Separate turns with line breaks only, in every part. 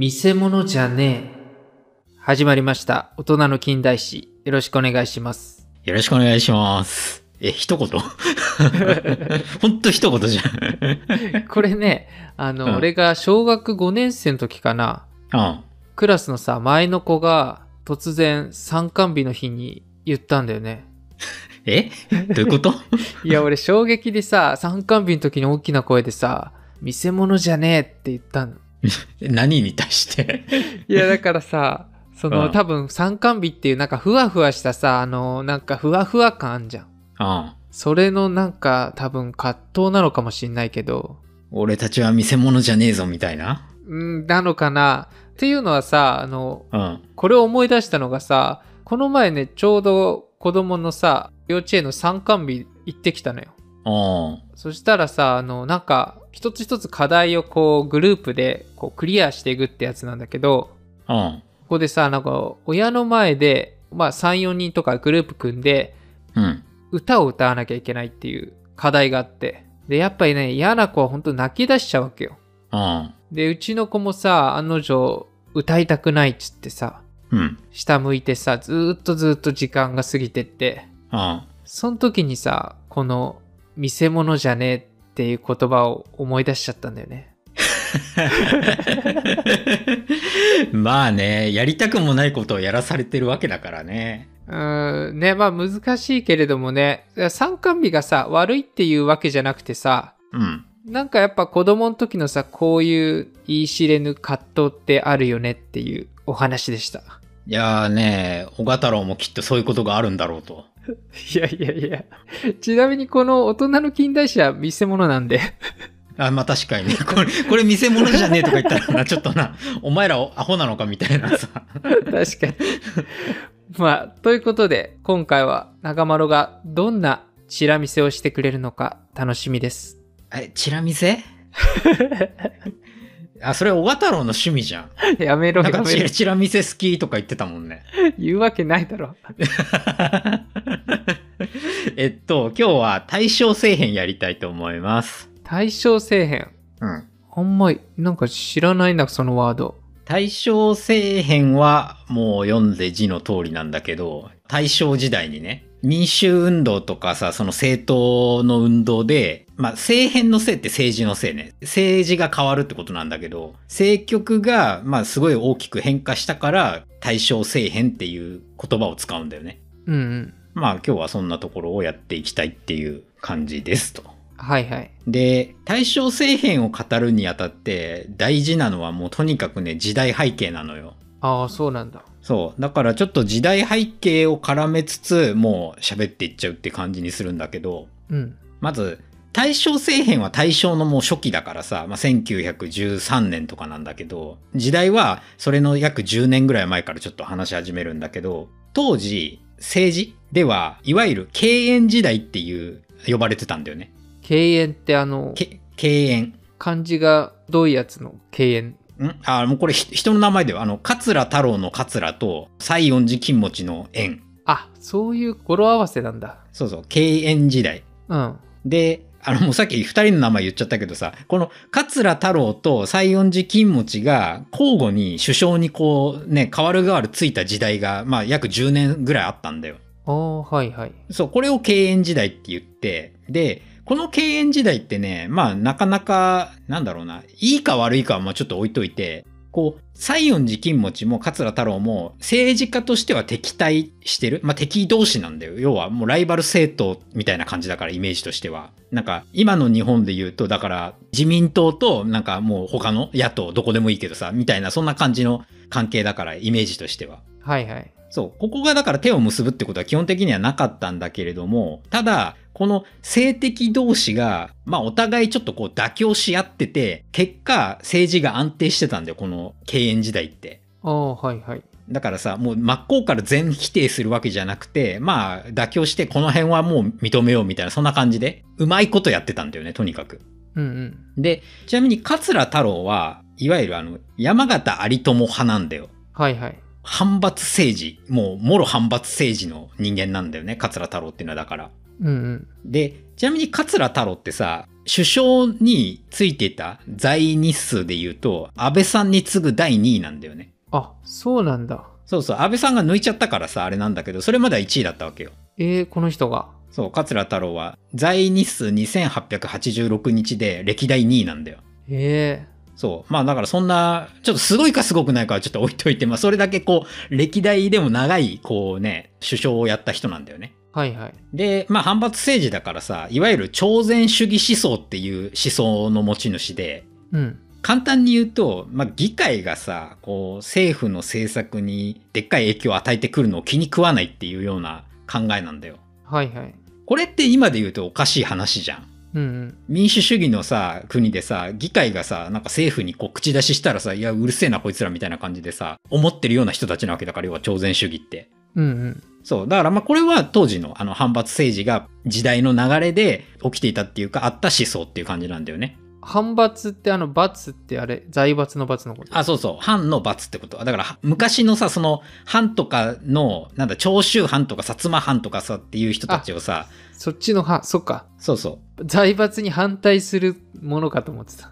見せ物じゃねえ。始まりました。大人の近代史。よろしくお願いします。
よろしくお願いします。え、一言？ほんと一言じゃん。
これね、あの、
うん
俺が小学5年生の時かな、
うん。
クラスのさ、前の子が突然参観日の日に言ったんだよね。
え？どういうこと？
いや、俺衝撃でさ、参観日の時に大きな声でさ、見せ物じゃねえって言ったの。
何に対して？
いや、だからさ、その、
うん
多分参観日っていうなんかふわふわしたさ、あの、なんかふわふわ感あんじゃん。
うん。
それのなんか多分葛藤なのかもしんないけど、
俺たちは見せ物じゃねえぞみたいな？
うん、なのかなっていうのはさ、あの、
うん。
これを思い出したのがさ、この前ね、ちょうど子供のさ、幼稚園の参観日行ってきたのよ。
うん。
そしたらさ、あの、なんか、一つ一つ課題をこう、グループでこうクリアしていくってやつなんだけど、
うん。
ここでさ、なんか、親の前で、まあ、3、4人とかグループ組んで、
うん。
歌を歌わなきゃいけないっていう課題があって。で、やっぱりね、嫌な子は本当泣き出しちゃうわけよ。
うん。
で、うちの子もさ、案の定、歌いたくないっつってさ、
うん。
下向いてさ、ずーっとずーっと時間が過ぎてって、
うん。
その時にさ、この、見せ物じゃねえっていう言葉を思い出しちゃったんだよね。
まあね、やりたくもないことをやらされてるわけだからね。
うーん、ね、まあ難しいけれどもね、参観日がさ、悪いっていうわけじゃなくてさ、
うん。
なんかやっぱ子供の時のさ、こういう言い知れぬ葛藤ってあるよねっていうお話でした。
いやーね、小賀太郎もきっとそういうことがあるんだろうと。
いやいやいや。ちなみにこの大人の近代史は見せ物なんで。
あ、まあ確かにね。これ、これ見せ物じゃねえとか言ったらな、ちょっとな、お前らアホなのかみたいなさ。
確かに。まあ、ということで、今回は中丸がどんなチラ見せをしてくれるのか楽しみです。
え、チラ見せ？あ、それ小賀太郎の趣味じゃん。
やめろ
なんか
やめろ
チラ。チラ見せ好きとか言ってたもんね。
言うわけないだろ。
えっと、今日は大正政変やりたいと思います。
大正政変。
うん。
あんまり、なんか知らないな、そのワード。
大正政変はもう読んで字の通りなんだけど、大正時代にね、民衆運動とかさ、その政党の運動で、まあ政変のせいって政治のせいね。政治が変わるってことなんだけど、政局がまあすごい大きく変化したから、大正政変っていう言葉を使うんだよね。
うんうん。
まあ今日はそんなところをやっていきたいっていう感じですと。
はいはい。
で、大正政変を語るにあたって大事なのはもうとにかくね、時代背景なのよ。
ああ、そうなんだ。
そう。だからちょっと時代背景を絡めつつ、もう喋っていっちゃうって感じにするんだけど、
うん。
まず、大正政変は大正のもう初期だからさ、まあ、1913年とかなんだけど、時代はそれの約10年ぐらい前からちょっと話し始めるんだけど、当時、政治では、いわゆる敬遠時代っていう、呼ばれてたんだよね。
敬遠ってあの、
け敬遠。
漢字がどういうやつの敬遠？
んあ、もうこれひ人の名前では、あの、桂太郎の桂と、西園寺金持ちの縁。
あ、そういう語呂合わせなんだ。
そうそう、敬遠時代。
うん。
で、あの、もうさっき二人の名前言っちゃったけどさ、この桂太郎と西園寺金持ちが交互に首相にこうね、変わる変わるついた時代が、まあ約10年ぐらいあったんだよ。
ああ、はいはい。
そう、これを敬遠時代って言って、で、この敬遠時代ってね、まあなかなか、なんだろうな、いいか悪いかはまあちょっと置いといて、こう、西園寺金持ちも桂太郎も政治家としては敵対してる。まあ敵同士なんだよ。要はもうライバル政党みたいな感じだからイメージとしては。なんか今の日本で言うと、だから自民党となんかもう他の野党どこでもいいけどさ、みたいなそんな感じの関係だからイメージとしては。
はいはい。
そう。ここがだから手を結ぶってことは基本的にはなかったんだけれども、ただ、この性的同士が、まあお互いちょっとこう妥協し合ってて、結果政治が安定してたんだよ、この敬遠時代って。
ああ、はいはい。
だからさ、もう真っ向から全否定するわけじゃなくて、まあ妥協してこの辺はもう認めようみたいな、そんな感じで、うまいことやってたんだよね、とにかく。
うんうん。
で、ちなみに桂太郎は、いわゆるあの、山形有朋派なんだよ。
はいはい。
反発政治、もう、もろ反発政治の人間なんだよね、桂太郎っていうのはだから。
うんうん。
で、ちなみに桂太郎ってさ、首相についていた在日数で言うと、安倍さんに次ぐ第2位なんだよね。
あ、そうなんだ。
そうそう、安倍さんが抜いちゃったからさ、あれなんだけど、それまでは1位だったわけよ。
えー、この人が？
そう、桂太郎は在日数2886日で歴代2位なんだよ。
え
そう。まあだからそんな、ちょっとすごいかすごくないかはちょっと置いといて、まあそれだけこう、歴代でも長い、こうね、首相をやった人なんだよね。
ー、はいはい。
で、まあ反発政治だからさ、いわゆる朝鮮主義思想っていう思想の持ち主で、
うん。
簡単に言うと、まあ議会がさ、こう政府の政策にでっかい影響を与えてくるのを気に食わないっていうような考えなんだよ。
はいはい。
これって今で言うとおかしい話じゃん。
うんうん。
民主主義のさ、国でさ、議会がさ、なんか政府にこう口出ししたらさ、いや、うるせえなこいつらみたいな感じでさ、思ってるような人たちなわけだから、要は朝鮮主義って。
うんうん。
そう。だからまあこれは当時のあの反発政治が時代の流れで起きていたっていうか、あった思想っていう感じなんだよね。
反罰ってあの、罰ってあれ、財閥の罰のこと？
あ、そうそう。藩の罰ってこと。だから、昔のさ、その、藩とかの、なんだ、長州藩とか薩摩藩とかさっていう人たちをさ、
そっちの派、そっか。
そうそ
財閥に反対するものかと思ってた。
う。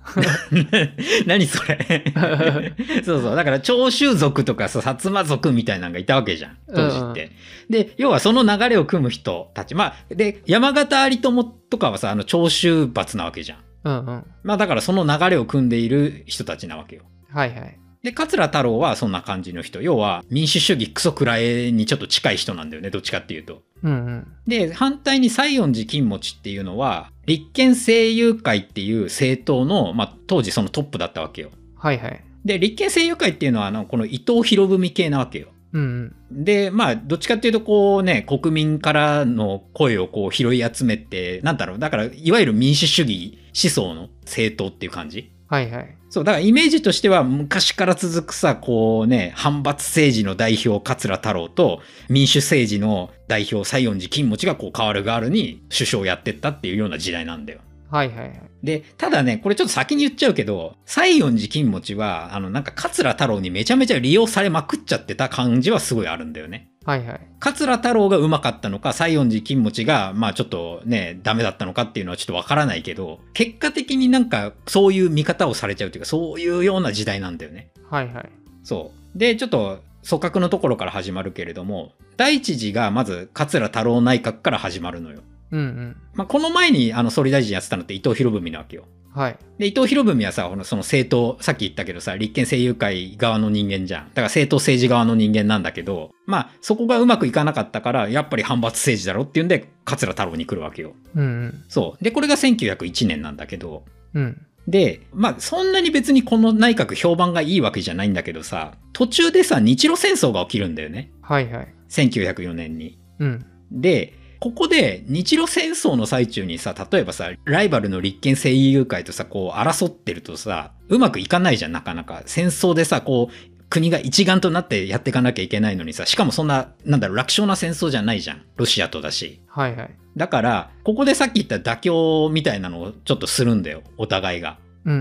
何それ？そうそう。だから、長州族とかさ、薩摩族みたいなのがいたわけじゃん。当時って。で、要はその流れを組む人たち。まあ、で、山形有友とかはさ、あの、長州閥なわけじゃん。
うんうん。
まあ、だからその流れを組んでいる人たちなわけよ。
はいはい。
で、桂太郎はそんな感じの人。要は、民主主義クソくらえにちょっと近い人なんだよね。どっちかっていうと。
うんうん。
で、反対に西園寺金持ちっていうのは、立憲政友会っていう政党の、まあ、当時そのトップだったわけよ。
はいはい。
で、立憲政友会っていうのは、あの、この伊藤博文系なわけよ。
うんうん。
で、まあ、どっちかっていうと、こうね、国民からの声をこう拾い集めて、なんだろう、だから、いわゆる民主主義思想の政党っていう感じ？
はいはい。
そう、だからイメージとしては昔から続くさ、こうね、反発政治の代表桂太郎と民主政治の代表西園寺金持ちがこう変わる変わるに首相をやってったっていうような時代なんだよ。
はいはいはい。
で、ただね、これちょっと先に言っちゃうけど、西園寺金持ちは、あの、なんか桂太郎にめちゃめちゃ利用されまくっちゃってた感じはすごいあるんだよね。
はいはい。
桂太郎がうまかったのか、西園寺金持ちが、まあちょっとね、ダメだったのかっていうのはちょっとわからないけど、結果的になんかそういう見方をされちゃうというか、そういうような時代なんだよね。
はいはい。
そう。で、ちょっと、組閣のところから始まるけれども、第一次がまず桂太郎内閣から始まるのよ。
うんうん。
まあ、この前にあの総理大臣やってたのって伊藤博文なわけよ。
はい。
で、伊藤博文はさ、このその政党、さっき言ったけどさ、立憲政友会側の人間じゃん。だから政党政治側の人間なんだけど、まあ、そこがうまくいかなかったから、やっぱり反発政治だろっていうんで、桂太郎に来るわけよ。
うんうん。
そう。で、これが1901年なんだけど、
うん。
で、まあ、そんなに別にこの内閣評判がいいわけじゃないんだけどさ、途中でさ、日露戦争が起きるんだよね。
はいはい。
1904年に。
うん。
で、ここで日露戦争の最中にさ、例えばさ、ライバルの立憲政友会とさ、こう争ってるとさ、うまくいかないじゃん、なかなか。戦争でさ、こう、国が一丸となってやっていかなきゃいけないのにさ、しかもそんな、なんだろう、楽勝な戦争じゃないじゃん。ロシアとだし。
はいはい。
だから、ここでさっき言った妥協みたいなのをちょっとするんだよ、お互いが。
うん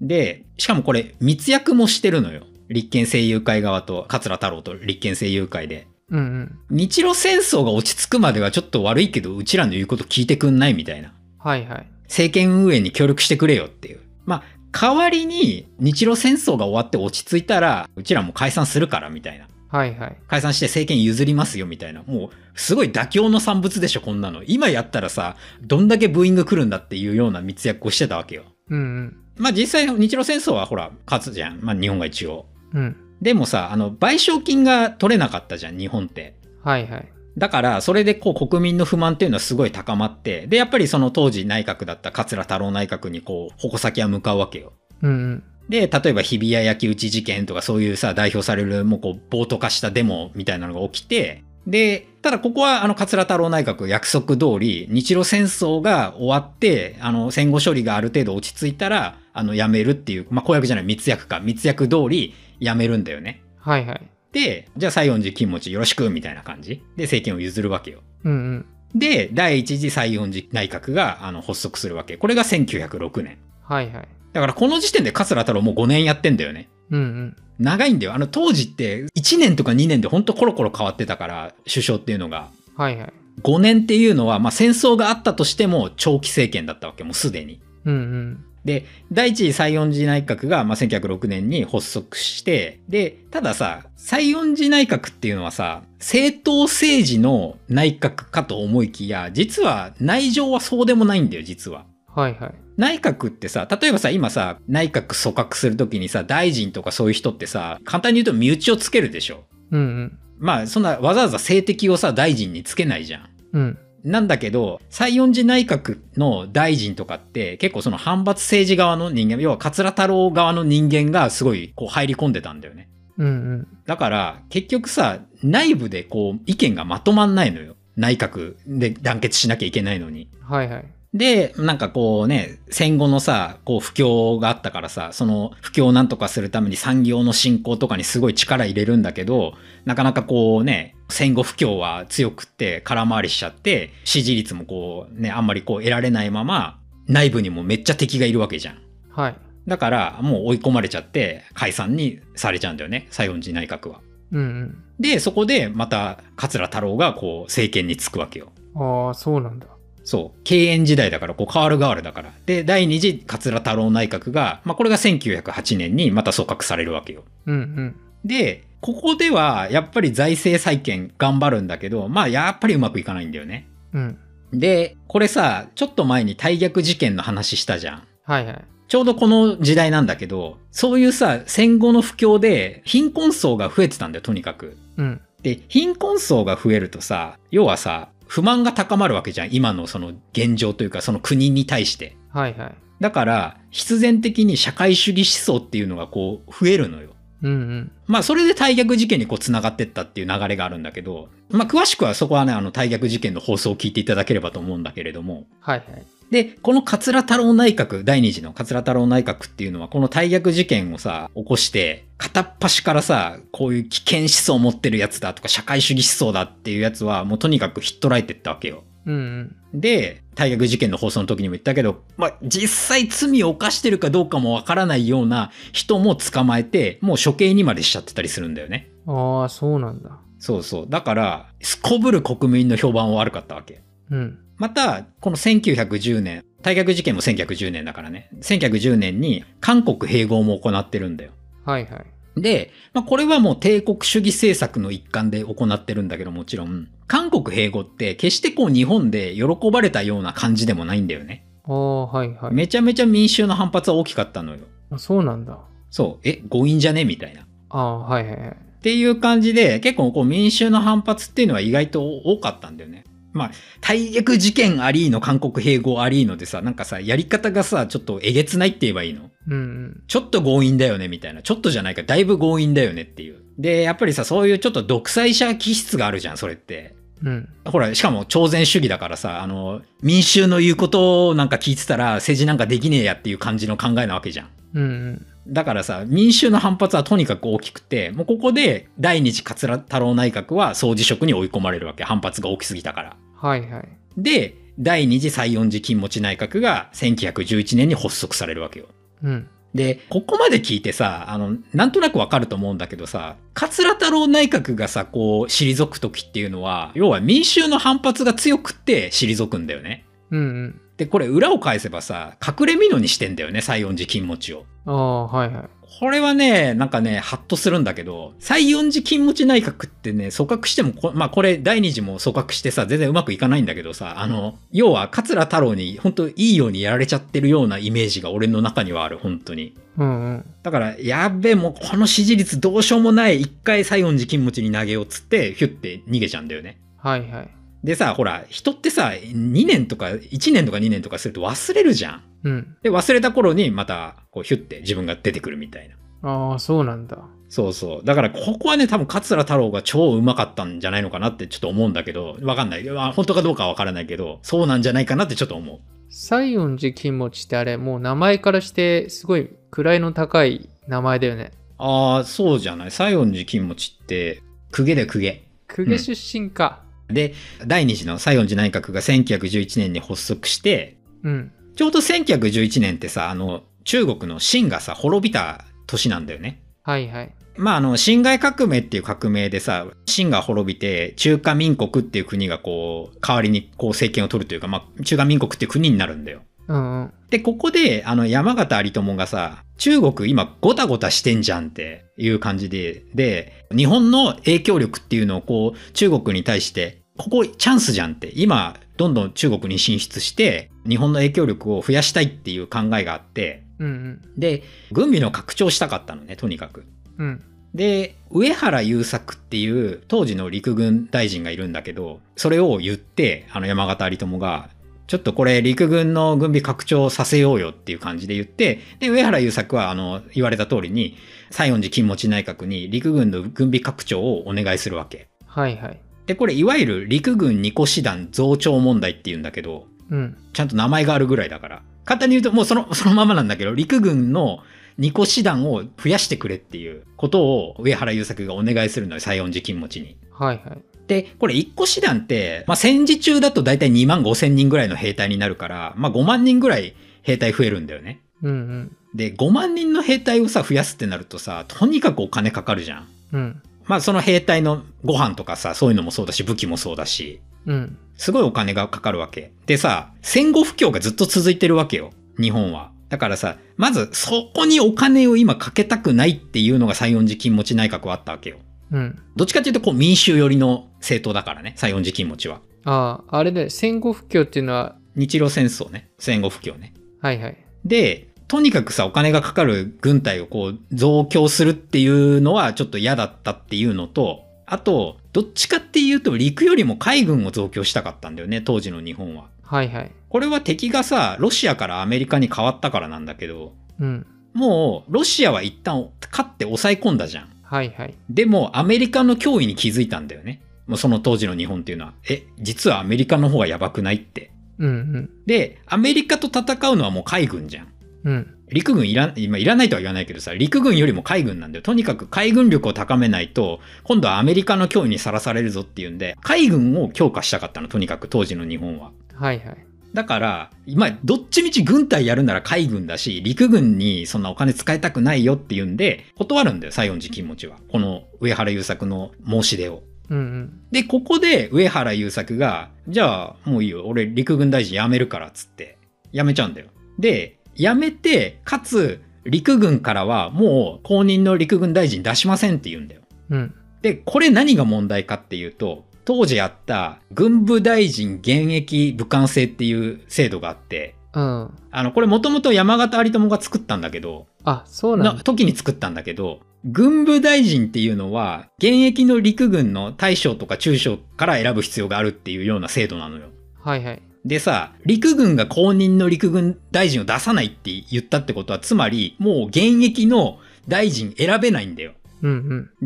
うん。
で、しかもこれ、密約もしてるのよ。立憲政友会側と、桂太郎と立憲政友会で。
うんうん。
日露戦争が落ち着くまではちょっと悪いけど、うちらの言うこと聞いてくんないみたいな。
はいはい。
政権運営に協力してくれよっていう。まあ、代わりに日露戦争が終わって落ち着いたら、うちらも解散するからみたいな。
はいはい。
解散して政権譲りますよみたいな。もう、すごい妥協の産物でしょ、こんなの。今やったらさ、どんだけブーイング来るんだっていうような密約をしてたわけよ。
うんうん。
まあ実際、日露戦争はほら、勝つじゃん。まあ日本が一応。
うん。
でもさ、あの、賠償金が取れなかったじゃん、日本って。
はいはい。
だから、それでこう国民の不満っていうのはすごい高まって、で、やっぱりその当時内閣だった桂太郎内閣にこう、矛先は向かうわけよ。
うんうん。
で、例えば日比谷焼き討ち事件とかそういうさ、代表されるもうこう、暴徒化したデモみたいなのが起きて、で、ただここはあの、桂太郎内閣約束通り、日露戦争が終わって、あの、戦後処理がある程度落ち着いたら、あの、やめるっていう、まあ、公約じゃない、密約か、密約通りやめるんだよね。
はいはい。
で、じゃあ西園寺金持ちよろしく、みたいな感じで政権を譲るわけよ。
うんうん。
で、第一次西園寺内閣があの発足するわけ。これが1906年。
はいはい。
だからこの時点で桂太郎もう5年やってんだよね。
うんうん。
長いんだよ。あの当時って1年とか2年でほんとコロコロ変わってたから、首相っていうのが。
はいはい。
5年っていうのは、まあ戦争があったとしても長期政権だったわけ、もうすでに。
うんうん。
で、第一次西園寺内閣が、まあ、1906年に発足して、で、たださ、西園寺内閣っていうのはさ、政党政治の内閣かと思いきや、実は内情はそうでもないんだよ、実は。
はいはい。
内閣ってさ、例えばさ、今さ、内閣組閣するときにさ、大臣とかそういう人ってさ、簡単に言うと身内をつけるでしょ。
うんうん。
まあ、そんなわざわざ政敵をさ、大臣につけないじゃん。
うん。
なんだけど、西園寺内閣の大臣とかって結構その反発政治側の人間、要は桂太郎側の人間がすごいこう入り込んでたんだよね。
うんうん。
だから結局さ、内部でこう意見がまとまんないのよ。内閣で団結しなきゃいけないのに。
はいはい。
で、なんかこうね、戦後のさ、こう不況があったからさ、その不況をなんとかするために産業の振興とかにすごい力入れるんだけど、なかなかこうね、戦後不況は強くって空回りしちゃって、支持率もこうね、あんまりこう得られないまま、内部にもめっちゃ敵がいるわけじゃん。
はい。
だからもう追い込まれちゃって解散にされちゃうんだよね、西園寺内閣は。
うん
で、そこでまた桂太郎がこう政権に就くわけよ。
うん。ああ、そうなんだ。
そう。敬遠時代だから、こう、変わる変わるだから。で、第二次桂太郎内閣が、まあ、これが1908年にまた組閣されるわけよ。
うんうん。
で、ここでは、やっぱり財政再建頑張るんだけど、まあ、やっぱりうまくいかないんだよね。
うん。
で、これさ、ちょっと前に大逆事件の話したじゃん。
はいはい。
ちょうどこの時代なんだけど、そういうさ、戦後の不況で貧困層が増えてたんだよ、とにかく。
うん。
で、貧困層が増えるとさ、要はさ、不満が高まるわけじゃん。今のその現状というか、その国に対して。
はいはい。
だから、必然的に社会主義思想っていうのがこう、増えるのよ。
うんうん。
まあ、それで大逆事件にこう、繋がってったっていう流れがあるんだけど、まあ、詳しくはそこはね、あの、大逆事件の放送を聞いていただければと思うんだけれども、
はいはい。
で、この桂太郎内閣、第二次の桂太郎内閣っていうのは、この大逆事件をさ、起こして、片っ端からさ、こういう危険思想を持ってるやつだとか、社会主義思想だっていうやつは、もうとにかくひっ捕らえてったわけよ。
うんうん。
で、大逆事件の放送の時にも言ったけど、まあ、実際罪を犯してるかどうかもわからないような人も捕まえて、もう処刑にまでしちゃってたりするんだよね。
ああ、そうなんだ。
そうそう。だから、すこぶる国民の評判は悪かったわけ。
うん。
また、この1910年、大逆事件も1910年だからね。1910年に韓国併合も行ってるんだよ。
はいはい。
で、まあ、これはもう帝国主義政策の一環で行ってるんだけどもちろん、韓国併合って決してこう日本で喜ばれたような感じでもないんだよね。
ああ、はいはい。
めちゃめちゃ民衆の反発は大きかったのよ。
あそうなんだ。
そう、え、強引じゃね？みたいな。っ
ああ、はいはいはい。
ていう感じで、結構こう民衆の反発っていうのは意外と多かったんだよね。まあ、大逆事件ありーの韓国併合ありーのでさ、なんかさ、やり方がさ、ちょっとえげつないって言えばいいの？
うんうん。
ちょっと強引だよねみたいな。ちょっとじゃないか、だいぶ強引だよねっていう。で、やっぱりさ、そういうちょっと独裁者気質があるじゃん、それって。
うん。
ほら、しかも超然主義だからさ、あの、民衆の言うことをなんか聞いてたら政治なんかできねえやっていう感じの考えなわけじゃん。
うんうん。
だからさ、民衆の反発はとにかく大きくて、もうここで第二次桂太郎内閣は総辞職に追い込まれるわけ。反発が大きすぎたから。
はいはい。
で、第二次西園寺金持ち内閣が1911年に発足されるわけよ。
うん。
で、ここまで聞いてさ、あの、なんとなくわかると思うんだけどさ、桂太郎内閣がさ、こう、退く時っていうのは、要は民衆の反発が強くって退くんだよね。
うんうん。
で、これ裏を返せばさ、隠れ蓑にしてんだよね、西園寺金持ちを。
ああ、はいはい。
これはね、なんかね、ハッとするんだけど、西園寺金持ち内閣ってね、組閣してもこ、まあこれ第二次も組閣してさ、全然うまくいかないんだけどさ、あの、要は桂太郎に本当いいようにやられちゃってるようなイメージが俺の中にはある、本当に。
うんうん。
だから、やっべえ、もうこの支持率どうしようもない、一回西園寺金持ちに投げようっつって、ヒュッて逃げちゃうんだよね。
はいはい。
でさ、ほら、人ってさ、2年とか、1年とか2年とかすると忘れるじゃん。
うん。
で、忘れた頃にまた、こう、ヒュッて自分が出てくるみたいな。
ああ、そうなんだ。
そうそう。だから、ここはね、多分、桂太郎が超うまかったんじゃないのかなってちょっと思うんだけど、わかんない。まあ本当かどうかはわからないけど、そうなんじゃないかなってちょっと思う。
西園寺金持ちってあれ、もう名前からしてすごい位の高い名前だよね。
ああ、そうじゃない。西園寺金持ちって、公家で公家。
公家出身か。
で、第二次の西園寺内閣が1911年に発足して、
うん。
ちょうど1911年ってさ、あの、中国の清がさ、滅びた年なんだよね。
はいはい。
まあ、あの、辛亥革命っていう革命でさ、清が滅びて、中華民国っていう国がこう、代わりにこう政権を取るというか、まあ、中華民国っていう国になるんだよ。
うんうん。
で、ここで、あの、山形有朋がさ、中国今ごたごたしてんじゃんっていう感じで、で、日本の影響力っていうのをこう、中国に対して、ここチャンスじゃんって、今、どんどん中国に進出して、日本の影響力を増やしたいっていう考えがあって、
うんうん。
で、軍備の拡張したかったのね、とにかく。
うん。
で、上原優作っていう当時の陸軍大臣がいるんだけど、それを言って、あの山形有朋が、ちょっとこれ陸軍の軍備拡張させようよっていう感じで言って、で、上原優作はあの言われた通りに、西園寺金持内閣に陸軍の軍備拡張をお願いするわけ。
はいはい。
で、これいわゆる陸軍二個師団増長問題って言うんだけど、
うん。
ちゃんと名前があるぐらいだから。簡単に言うともうその、そのままなんだけど、陸軍の二個師団を増やしてくれっていうことを上原優作がお願いするのよ、西園寺金持ちに。
はいはい。
で、これ一個師団って、まあ、戦時中だと大体2万5千人ぐらいの兵隊になるから、まあ、5万人ぐらい兵隊増えるんだよね。
うんうん。
で、5万人の兵隊をさ、増やすってなるとさ、とにかくお金かかるじゃん。
うん。
まあ、その兵隊のご飯とかさ、そういうのもそうだし、武器もそうだし、
うん。
すごいお金がかかるわけ。でさ、戦後不況がずっと続いてるわけよ。日本は。だからさ、まずそこにお金を今かけたくないっていうのが西園寺金持ち内閣はあったわけよ。
うん。
どっちかっていうとこう民衆寄りの政党だからね、西園寺金持ちは。
ああ、あれで、戦後不況っていうのは、
日露戦争ね。戦後不況ね。
はいはい。
で、とにかくさ、お金がかかる軍隊をこう増強するっていうのはちょっと嫌だったっていうのと、あと、どっちかっていうと陸よりも海軍を増強したかったんだよね、当時の日本は。
はいはい。
これは敵がさ、ロシアからアメリカに変わったからなんだけど、
うん。
もう、ロシアは一旦勝って抑え込んだじゃん。
はいはい。
でも、アメリカの脅威に気づいたんだよね。もうその当時の日本っていうのは。え、実はアメリカの方がやばくないって。
うんうん。
で、アメリカと戦うのはもう海軍じゃん。
うん。
陸軍いら、今いらないとは言わないけどさ、陸軍よりも海軍なんだよ。とにかく海軍力を高めないと、今度はアメリカの脅威にさらされるぞっていうんで、海軍を強化したかったの、とにかく当時の日本は。
はいはい。
だから、今、どっちみち軍隊やるなら海軍だし、陸軍にそんなお金使いたくないよっていうんで、断るんだよ、西園寺金持ちは。この上原優作の申し出を。
うんうん。
で、ここで上原優作が、じゃあもういいよ、俺陸軍大臣辞めるからっつって、辞めちゃうんだよ。で、辞めて、かつ、陸軍からはもう公認の陸軍大臣出しませんって言うんだよ。
うん。
で、これ何が問題かっていうと、当時あった軍部大臣現役武官制っていう制度があって、
うん。
あの、これもともと山形有朋が作ったんだけど、
あ、そうなん。
時に作ったんだけど、軍部大臣っていうのは、現役の陸軍の大将とか中将から選ぶ必要があるっていうような制度なのよ。
はいはい。
でさ、陸軍が公認の陸軍大臣を出さないって言ったってことは、つまり、もう現役の大臣選べないんだよ。
うんう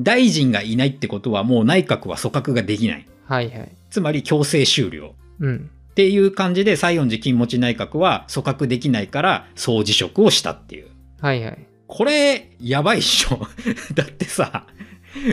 ん。
大臣がいないってことは、もう内閣は組閣ができない。
はいはい。
つまり強制終了。
うん。
っていう感じで、西園寺金持ち内閣は組閣できないから、総辞職をしたっていう。
はいはい。
これ、やばいっしょ。だってさ、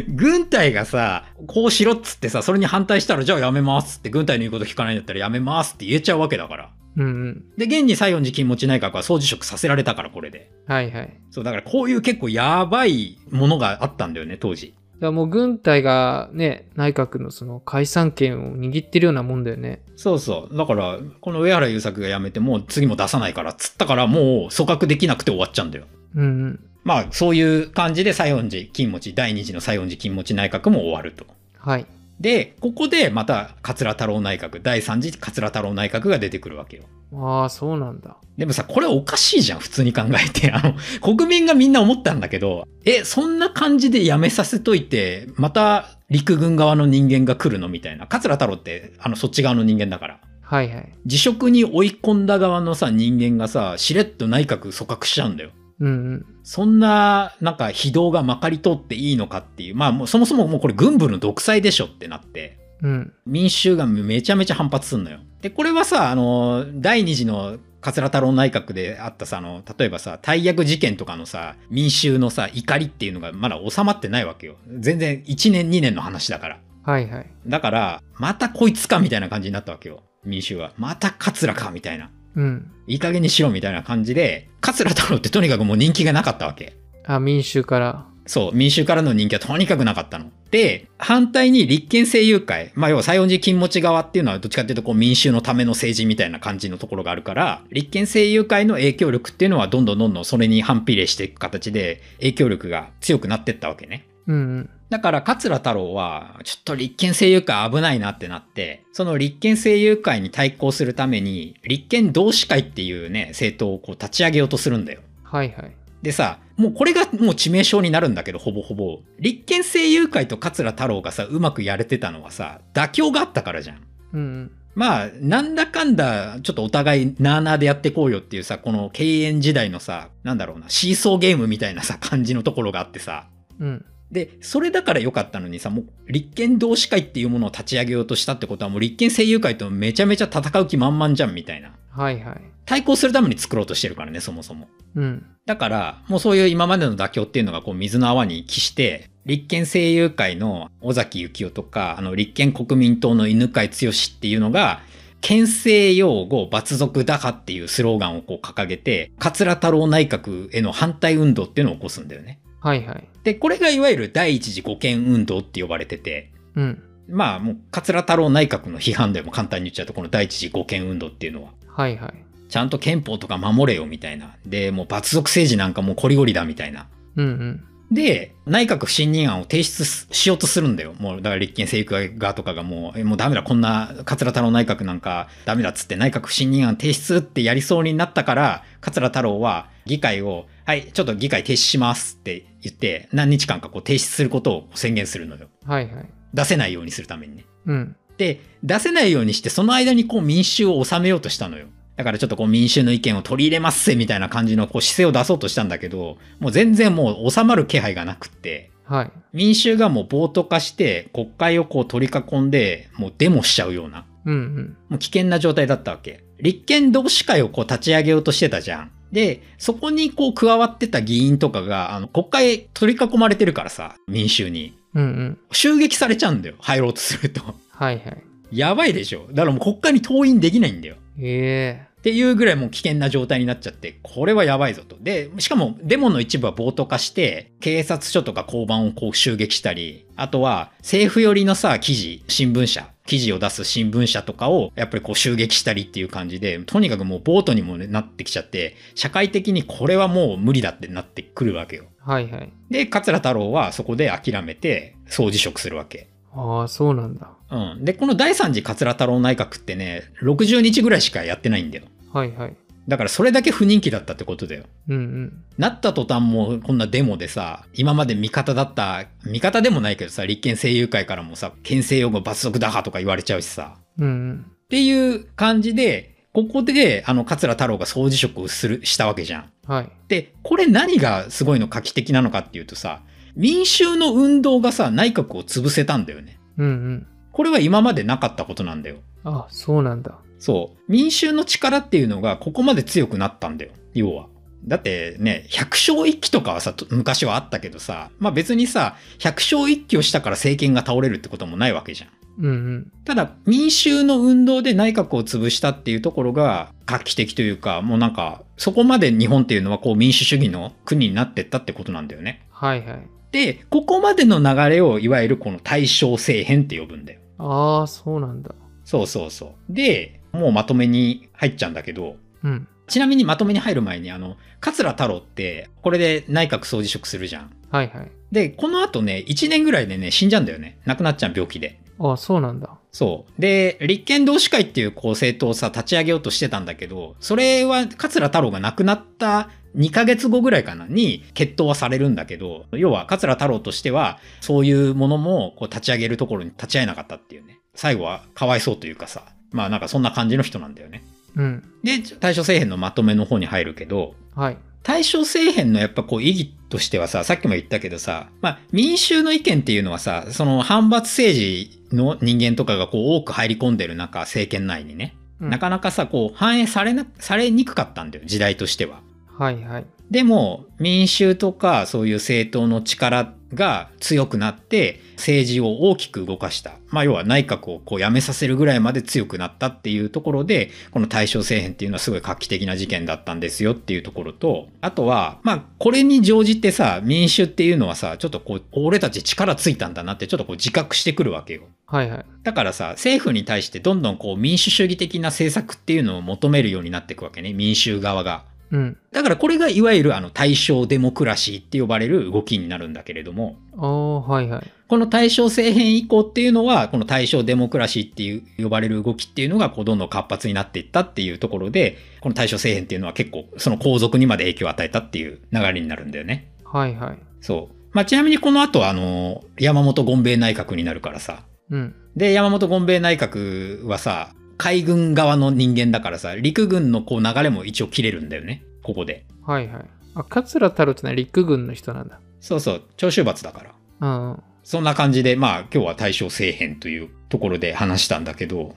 軍隊がさ、こうしろっつってさ、それに反対したら、じゃあやめますって、軍隊の言うこと聞かないんだったらやめますって言えちゃうわけだから。
うんうん。
で、現に西園寺金持ち内閣は総辞職させられたから、これで。
はいはい。
そう、だからこういう結構やばいものがあったんだよね、当時。
だからもう軍隊がね、内閣のその解散権を握ってるようなもんだよね。
そうそう。だから、この上原優作が辞めて、もう次も出さないからっつったから、もう組閣できなくて終わっちゃうんだよ。
うんうん。
まあ、そういう感じで西園寺金持ち、第二次の西園寺金持ち内閣も終わると。
はい。
で、ここでまた桂太郎内閣、第三次桂太郎内閣が出てくるわけよ。
ああ、そうなんだ。
でもさ、これおかしいじゃん、普通に考えて。あの、国民がみんな思ったんだけど、え、そんな感じでやめさせといて、また陸軍側の人間が来るのみたいな。桂太郎って、あの、そっち側の人間だから。
はいはい。
辞職に追い込んだ側のさ、人間がさ、しれっと内閣組閣しちゃうんだよ。
うんうん。
そんな、なんか、非道がまかり通っていいのかっていう。まあ、もうそもそももうこれ軍部の独裁でしょってなって。
うん。
民衆がめちゃめちゃ反発すんのよ。で、これはさ、あの、第二次の桂太郎内閣であったさ、あの、例えばさ、大役事件とかのさ、民衆のさ、怒りっていうのがまだ収まってないわけよ。全然1年2年の話だから。
はいはい。
だから、またこいつかみたいな感じになったわけよ。民衆は。また桂かみたいな。
うん。
いい加減にしろみたいな感じで、桂太郎ってとにかくもう人気がなかったわけ。
あ、民衆から。
そう、民衆からの人気はとにかくなかったの。で、反対に立憲政友会、まあ要は西園寺金持ち側っていうのはどっちかっていうとこう民衆のための政治みたいな感じのところがあるから、立憲政友会の影響力っていうのはどんどんどんどんそれに反比例していく形で影響力が強くなってったわけね。
うんうん。
だから、桂太郎は、ちょっと立憲政友会危ないなってなって、その立憲政友会に対抗するために、立憲同志会っていうね、政党をこう立ち上げようとするんだよ。
はいはい。
でさ、もうこれがもう致命傷になるんだけど、ほぼほぼ。立憲政友会と桂太郎がさ、うまくやれてたのはさ、妥協があったからじゃん。
うんうん。
まあ、なんだかんだ、ちょっとお互い、なーなーでやってこうよっていうさ、この敬遠時代のさ、なんだろうな、シーソーゲームみたいなさ、感じのところがあってさ、
うん。
で、それだから良かったのにさ、もう立憲同志会っていうものを立ち上げようとしたってことは、もう立憲政友会とめちゃめちゃ戦う気満々じゃんみたいな。
はいはい。
対抗するために作ろうとしてるからね、そもそも。
うん。
だから、もうそういう今までの妥協っていうのがこう水の泡に帰して、立憲政友会の尾崎幸夫とか、あの立憲国民党の犬飼剛っていうのが、県政擁護罰族打破っていうスローガンをこう掲げて、桂太郎内閣への反対運動っていうのを起こすんだよね。
はいはい。
で、これがいわゆる第一次護憲運動って呼ばれてて、
うん。
まあもう桂太郎内閣の批判だよ、もう簡単に言っちゃうと、この第一次護憲運動っていうのは。
はいはい。
ちゃんと憲法とか守れよみたいな。で、もう罰族政治なんかもうコリゴリだみたいな。
うんうん。
で、内閣不信任案を提出しようとするんだよ。もう、だから立憲政育側とかがもう、えもうダメだ、こんな桂太郎内閣なんかダメだっつって内閣不信任案提出ってやりそうになったから、桂太郎は議会を、はい、ちょっと議会停止しますって言って、何日間かこう提出することを宣言するのよ。
はいはい。
出せないようにするためにね。
うん。
で、出せないようにして、その間にこう民衆を収めようとしたのよ。だからちょっとこう民衆の意見を取り入れますせみたいな感じのこう姿勢を出そうとしたんだけど、もう全然もう収まる気配がなくって、
はい。
民衆がもう暴徒化して国会をこう取り囲んで、もうデモしちゃうような、
うんうん。
もう危険な状態だったわけ。立憲同志会をこう立ち上げようとしてたじゃん。で、そこにこう加わってた議員とかが、あの、国会取り囲まれてるからさ、民衆に。
うんうん。
襲撃されちゃうんだよ。入ろうとすると。
はいはい。
やばいでしょ。だからもう国会に登院できないんだよ。
ええ
っていうぐらいもう危険な状態になっちゃって、これはやばいぞと。で、しかもデモの一部は暴徒化して、警察署とか交番をこう襲撃したり、あとは政府寄りのさ、記事、新聞社、記事を出す新聞社とかをやっぱりこう襲撃したりっていう感じで、とにかくもう暴徒にも、ね、なってきちゃって、社会的にこれはもう無理だってなってくるわけよ。
はいはい。
で、桂太郎はそこで諦めて、総辞職するわけ。
ああ、そうなんだ。
うん。で、この第三次桂太郎内閣ってね、60日ぐらいしかやってないんだよ。
はいはい。
だからそれだけ不人気だったってことだよ。
うんうん。
なった途端もうこんなデモでさ、今まで味方だった、味方でもないけどさ、立憲政友会からもさ、県政用語罰則打破とか言われちゃうしさ。
うんうん。
っていう感じで、ここで、あの、桂太郎が総辞職をする、したわけじゃん。
はい。
で、これ何がすごいの画期的なのかっていうとさ、民衆の運動がさ、内閣を潰せたんだよね。
うんうん。
これは今までなかったことなんだよ。
あそうなんだ。
そう。民衆の力っていうのがここまで強くなったんだよ。要は。だってね、百姓一揆とかはさ、と昔はあったけどさ、まあ別にさ、百姓一揆をしたから政権が倒れるってこともないわけじゃん。
うんうん。
ただ、民衆の運動で内閣を潰したっていうところが画期的というか、もうなんか、そこまで日本っていうのはこう民主主義の国になってったってことなんだよね。
はいはい。
で、ここまでの流れをいわゆるこの大正政変って呼ぶんだよ。
ああ、そうなんだ。
そうそうそう。で、もうまとめに入っちゃうんだけど、
うん。
ちなみにまとめに入る前に、あの、桂太郎って、これで内閣総辞職するじゃん。
はいはい。
で、この後ね、1年ぐらいでね、死んじゃうんだよね。亡くなっちゃう病気で。
ああ、そうなんだ。
そう。で、立憲同志会っていうこう政党をさ、立ち上げようとしてたんだけど、それは桂太郎が亡くなった2ヶ月後ぐらいかなに決闘はされるんだけど、要は桂太郎としては、そういうものもこう立ち上げるところに立ち会えなかったっていうね。最後はかわいそうというかさ、まあなんかそんな感じの人なんだよね。
うん。
で、大正政変のまとめの方に入るけど、
はい。
大正政変のやっぱこう意義としてはさ、さっきも言ったけどさ、まあ民衆の意見っていうのはさ、その反発政治の人間とかがこう多く入り込んでる中、政権内にね、
うん
なかなかさ、こう反映されな、されにくかったんだよ、時代としては。
はいはい。
でも、民衆とかそういう政党の力が強くなって政治を大きく動かした。まあ要は内閣をこう辞めさせるぐらいまで強くなったっていうところで、この大正政変っていうのはすごい画期的な事件だったんですよっていうところと、あとは、まあこれに乗じてさ、民主っていうのはさ、ちょっとこう、俺たち力ついたんだなってちょっとこう自覚してくるわけよ。
はいはい。
だからさ、政府に対してどんどんこう民主主義的な政策っていうのを求めるようになっていくわけね、民衆側が。
うん。
だからこれがいわゆるあの大正デモクラシーって呼ばれる動きになるんだけれども、
ああ、はいはい。
この大正政変以降っていうのは、この大正デモクラシーっていう呼ばれる動きっていうのがこうどんどん活発になっていったっていうところで、この大正政変っていうのは結構その皇族にまで影響を与えたっていう流れになるんだよね。
はいはい。
そう。まあちなみにこの後あの、山本権兵衛内閣になるからさ。
うん。
で、山本権兵衛内閣はさ、海軍側の人間だからさ、陸軍のこう流れも一応切れるんだよね。ここで。
はいはい。あ、桂太郎ってのは陸軍の人なんだ。
そうそう、長州閥だから。
うんうん。
そんな感じで、まあ今日は大正政変というところで話したんだけど、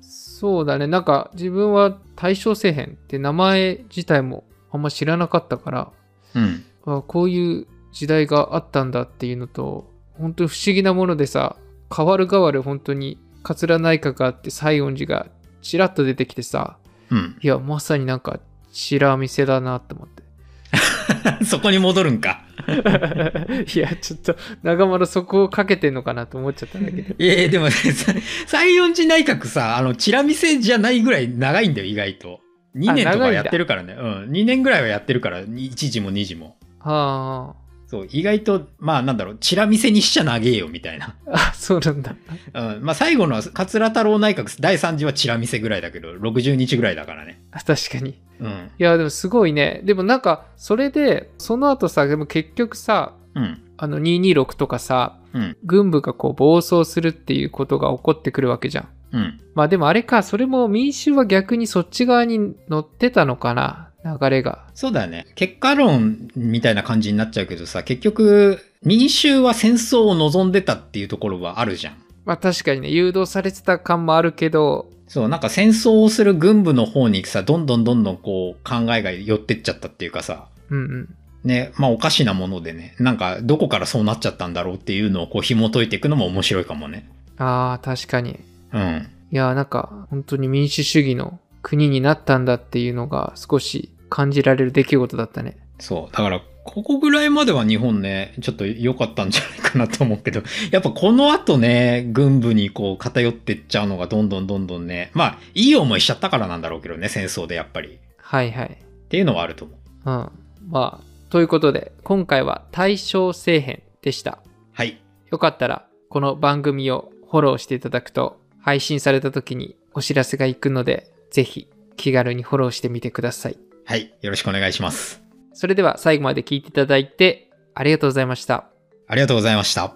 そうだね。なんか自分は大正政変って名前自体もあんま知らなかったから、
うん。
あこういう時代があったんだっていうのと、本当に不思議なものでさ、変わる変わる本当に桂内閣があって西園寺がちらっと出てきてさ、
うん。
いや、まさになんかチラ見せだなって思って。
そこに戻るんか。
いや、ちょっと長丸そこをかけてんのかなと思っちゃったんだけど。
いやいや、でもね、さ西園寺内閣さ、あの、チラ見せじゃないぐらい長いんだよ、意外と。2年とかやってるからね。うん。2年ぐらいはやってるから、1時も2時も。
は
そう、意外と、まあなんだろう、チラ見せにしちゃ長えよ、みたいな。
あ。あ、そうなんだ。
うん。まあ最後の桂太郎内閣第3次はチラ見せぐらいだけど、60日ぐらいだからね。
あ確かに。
うん。
いや、でもすごいね。でもなんか、それで、その後さ、でも結局さ、
うん。
あの226とかさ、
うん。
軍部がこう暴走するっていうことが起こってくるわけじゃん。
うん。
まあでもあれか、それも民衆は逆にそっち側に乗ってたのかな、流れが。
そうだよね。結果論みたいな感じになっちゃうけどさ、結局、民衆は戦争を望んでたっていうところはあるじゃん。
まあ確かにね、誘導されてた感もあるけど、
そう、なんか戦争をする軍部の方にさ、どんどんどんどんこう考えが寄ってっちゃったっていうかさ、
うんうん。
ね、まあおかしなものでね、なんかどこからそうなっちゃったんだろうっていうのをこう紐解いていくのも面白いかもね。
ああ、確かに。
うん。
いや、なんか、本当に民主主義の国になったんだっていうのが少し感じられる出来事だったね。
そう。だから、ここぐらいまでは日本ね、ちょっと良かったんじゃないかなと思うけど、やっぱこの後ね、軍部にこう偏ってっちゃうのがどんどんどんどんね、まあ、いい思いしちゃったからなんだろうけどね、戦争でやっぱり。っ
はいはい。
ていうのはあると思う。
うん。まあ、ということで、今回は大正政変でした。
はい。
よかったら、この番組をフォローしていただくと、配信された時にお知らせが行くので、ぜひ気軽にフォローしてみてください。
はい。よろしくお願いします。
それでは最後まで聞いていただいてありがとうございました。
ありがとうございました。